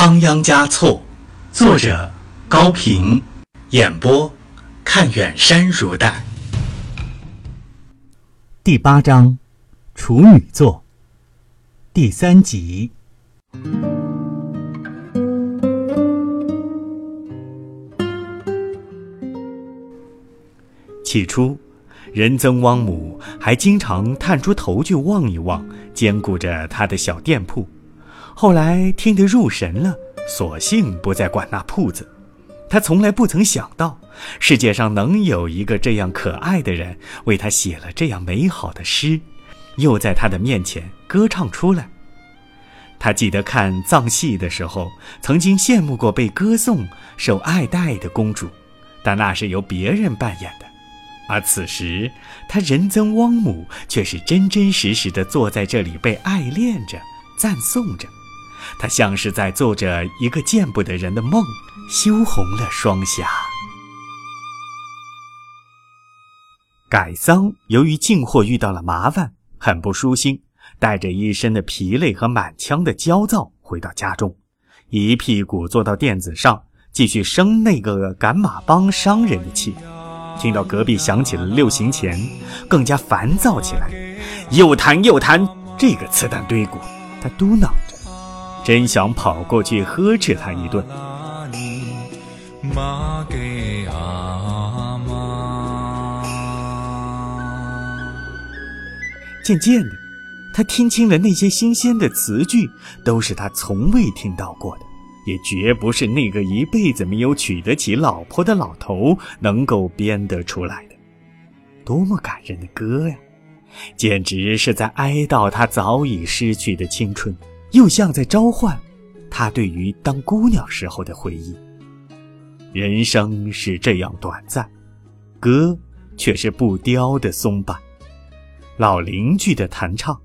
仓央嘉措，作者高平，演播看远山如黛。第八章，处女座，第三集。起初，仁增汪母还经常探出头去望一望，兼顾着他的小店铺。后来听得入神了，索性不再管那铺子。他从来不曾想到，世界上能有一个这样可爱的人，为他写了这样美好的诗，又在他的面前歌唱出来。他记得看藏戏的时候，曾经羡慕过被歌颂、受爱戴的公主，但那是由别人扮演的。而此时，他仁增汪母却是真真实实的坐在这里，被爱恋着、赞颂着。他像是在做着一个见不得人的梦，羞红了双颊。改桑由于进货遇到了麻烦，很不舒心，带着一身的疲累和满腔的焦躁回到家中，一屁股坐到垫子上，继续生那个赶马帮商人的气。听到隔壁响起了六行钱，更加烦躁起来，又弹又弹这个磁蛋堆鼓，他嘟囔。真想跑过去呵斥他一顿。渐渐的，他听清了那些新鲜的词句，都是他从未听到过的，也绝不是那个一辈子没有娶得起老婆的老头能够编得出来的。多么感人的歌呀！简直是在哀悼他早已失去的青春。又像在召唤他对于当姑娘时候的回忆。人生是这样短暂，歌却是不凋的松柏。老邻居的弹唱，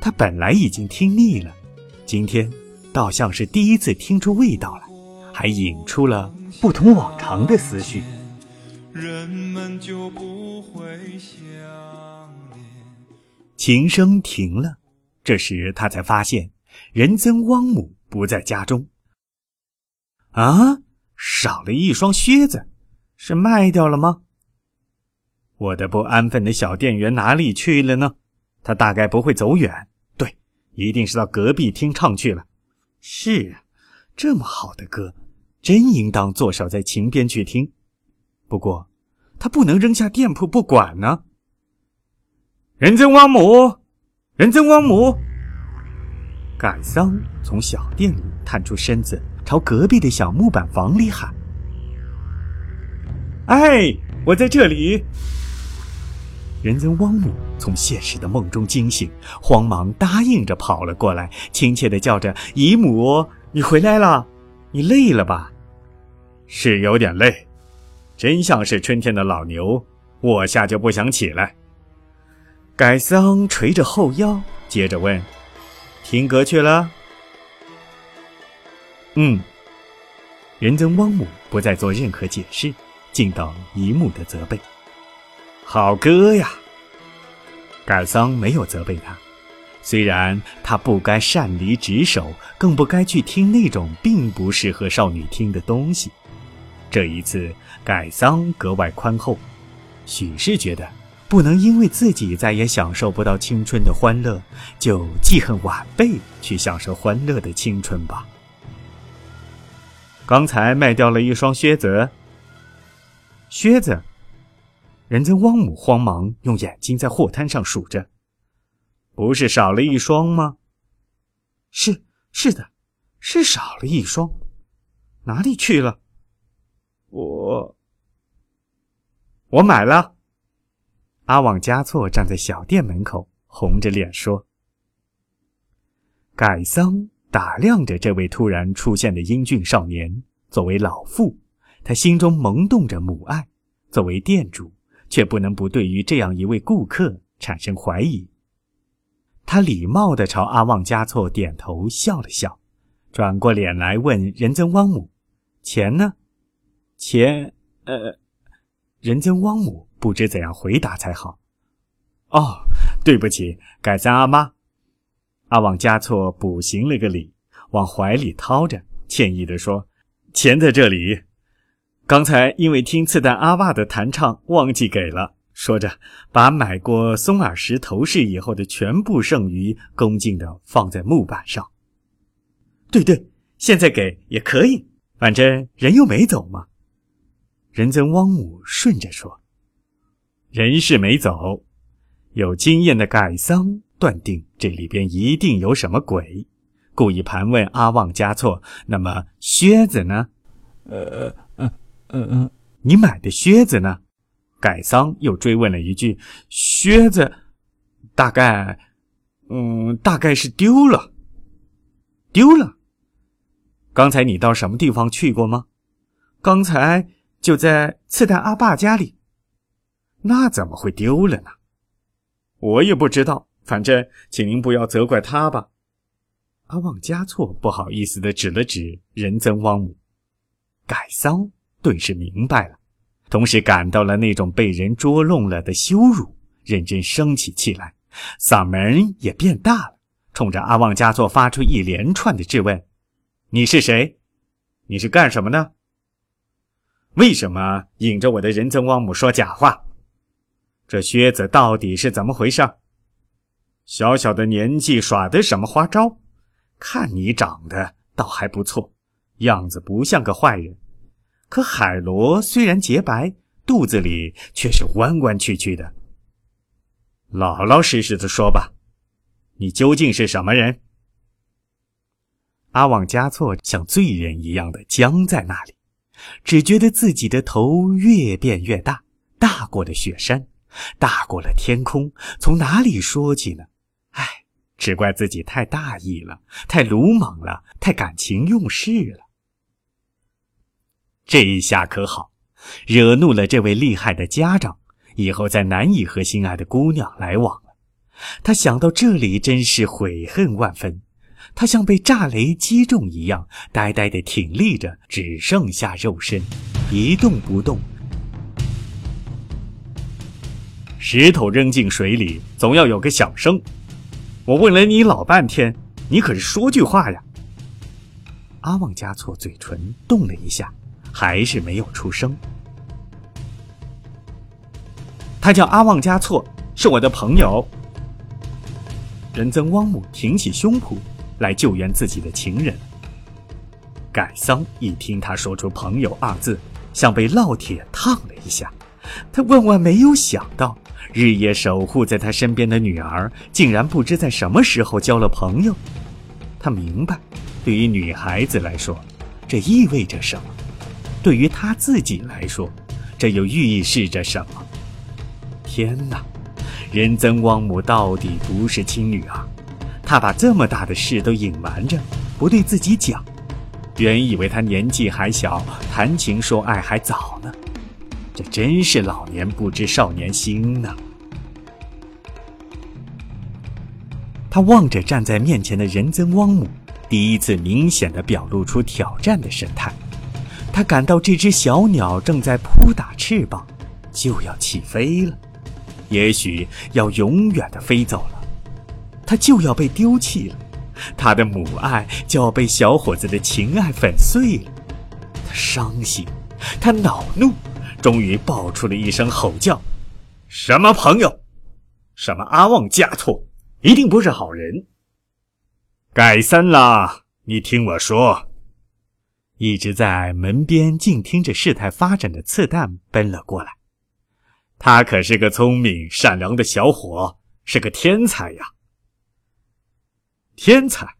他本来已经听腻了，今天倒像是第一次听出味道来，还引出了不同往常的思绪。人们就不会想念。琴声停了，这时他才发现。仁增汪母不在家中。啊，少了一双靴子，是卖掉了吗？我的不安分的小店员哪里去了呢？他大概不会走远，对，一定是到隔壁厅唱去了。是啊，这么好的歌，真应当坐守在琴边去听。不过，他不能扔下店铺不管呢。仁增汪母，仁增汪母。改桑从小店里探出身子，朝隔壁的小木板房里喊：“哎，我在这里！”仁增汪母从现实的梦中惊醒，慌忙答应着跑了过来，亲切的叫着：“姨母，你回来了，你累了吧？”“是有点累，真像是春天的老牛，卧下就不想起来。”改桑垂着后腰，接着问。听歌去了。嗯，仁增汪母不再做任何解释，尽到姨母的责备。好歌呀！改桑没有责备他，虽然他不该擅离职守，更不该去听那种并不适合少女听的东西。这一次，改桑格外宽厚，许是觉得。不能因为自己再也享受不到青春的欢乐，就记恨晚辈去享受欢乐的青春吧。刚才卖掉了一双靴子。靴子，人家汪母慌忙用眼睛在货摊上数着，不是少了一双吗？是是的，是少了一双，哪里去了？我我买了。阿旺加措站在小店门口，红着脸说：“改桑打量着这位突然出现的英俊少年。作为老妇，他心中萌动着母爱；作为店主，却不能不对于这样一位顾客产生怀疑。他礼貌地朝阿旺加措点头笑了笑，转过脸来问仁增汪母：‘钱呢？’钱……呃，仁增汪母。”不知怎样回答才好。哦，对不起，改三阿妈。阿旺加措补行了个礼，往怀里掏着，歉意地说：“钱在这里。刚才因为听次旦阿爸的弹唱，忘记给了。”说着，把买过松耳石头饰以后的全部剩余恭敬地放在木板上。对对，现在给也可以，反正人又没走嘛。仁增汪母顺着说：“人是没走，有经验的改桑断定这里边一定有什么鬼，故意盘问阿旺加措。那么靴子呢？呃呃呃呃，你买的靴子呢？”改桑又追问了一句：“靴子，大概，嗯，大概是丢了。丢了。刚才你到什么地方去过吗？刚才就在次旦阿爸家里。那怎么会丢了呢？我也不知道。反正，请您不要责怪他吧。”阿旺加措不好意思的指了指仁增汪姆，改桑顿时明白了。同时感到了那种被人捉弄了的羞辱，认真生起气来，嗓门也变大了，冲着阿旺加措发出一连串的质问：“你是谁？你是干什么呢？为什么引着我的仁增旺姆说假话？这靴子到底是怎么回事？小小的年纪耍的什么花招？看你长得倒还不错，样子不像个坏人。”可海螺虽然洁白，肚子里却是弯弯曲曲的。老老实实的说吧，你究竟是什么人？阿旺加措像罪人一样的僵在那里，只觉得自己的头越变越大，大过了雪山，大过了天空。从哪里说起呢？唉，只怪自己太大意了，太鲁莽了，太感情用事了。这一下可好，惹怒了这位厉害的家长，以后再难以和心爱的姑娘来往了。他想到这里，真是悔恨万分。他像被炸雷击中一样，呆呆地挺立着，只剩下肉身，一动不动。石头扔进水里，总要有个响声。我问了你老半天，你可是说句话呀？阿旺加措嘴唇动了一下。还是没有出声。他叫阿旺加措，是我的朋友。仁增汪姆挺起胸脯来救援自己的情人。改桑一听他说出“朋友”二字，像被烙铁烫了一下。他万万没有想到，日夜守护在他身边的女儿，竟然不知在什么时候交了朋友。他明白，对于女孩子来说，这意味着什么。对于他自己来说，这又预示着什么？天哪！仁增汪母到底不是亲女儿，他把这么大的事都隐瞒着，不对自己讲。原以为他年纪还小，谈情说爱还早呢，这真是老年不知少年心呢。他望着站在面前的仁增汪母，第一次明显的表露出挑战的神态。他感到这只小鸟正在扑打翅膀，就要起飞了，也许要永远的飞走了，他就要被丢弃了，他的母爱就要被小伙子的情爱粉碎了。他伤心，他恼怒，终于爆出了一声吼叫：“什么朋友？什么阿旺加措？一定不是好人！改三啦，你听我说。”一直在门边静听着事态发展的次旦奔了过来，他可是个聪明善良的小伙，是个天才呀！天才。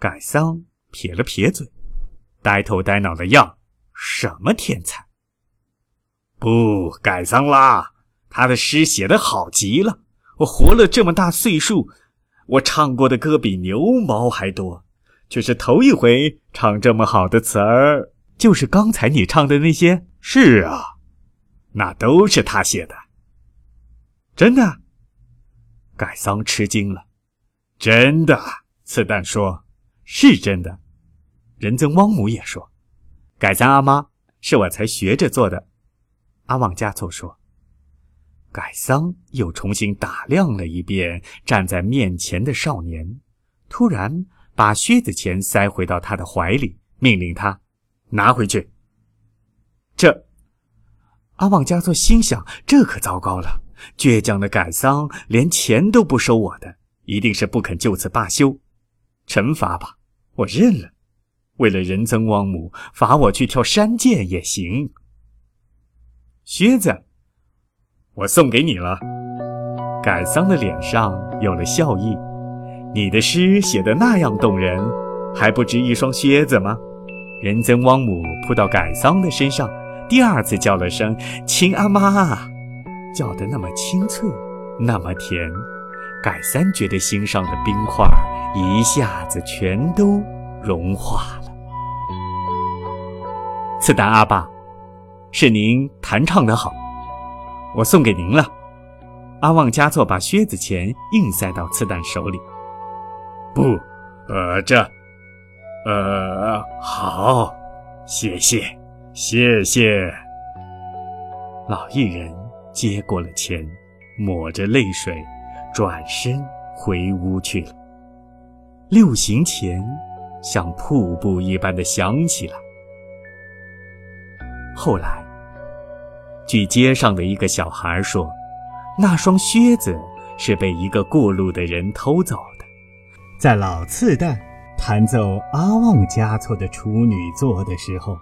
改桑撇了撇嘴，呆头呆脑的样，什么天才？不，改桑啦，他的诗写的好极了，我活了这么大岁数，我唱过的歌比牛毛还多。却是头一回唱这么好的词儿，就是刚才你唱的那些。是啊，那都是他写的。真的？改桑吃惊了。真的，次旦说，是真的。仁增汪母也说，改桑阿妈是我才学着做的。阿旺加措说，改桑又重新打量了一遍站在面前的少年，突然。把靴子钱塞回到他的怀里，命令他拿回去。这，阿旺加措心想：这可糟糕了！倔强的改桑连钱都不收我的，一定是不肯就此罢休。惩罚吧，我认了。为了仁增汪姆，罚我去跳山涧也行。靴子，我送给你了。改桑的脸上有了笑意。你的诗写得那样动人，还不值一双靴子吗？仁增汪姆扑到改桑的身上，第二次叫了声“亲阿妈”，叫得那么清脆，那么甜。改三觉得心上的冰块一下子全都融化了。次丹阿爸，是您弹唱得好，我送给您了。阿旺加措把靴子钱硬塞到次旦手里。不，呃，这，呃，好，谢谢，谢谢。老艺人接过了钱，抹着泪水，转身回屋去了。六行前像瀑布一般的响起来。后来，据街上的一个小孩说，那双靴子是被一个过路的人偷走的。在老次旦弹奏阿旺加措的处女作的时候。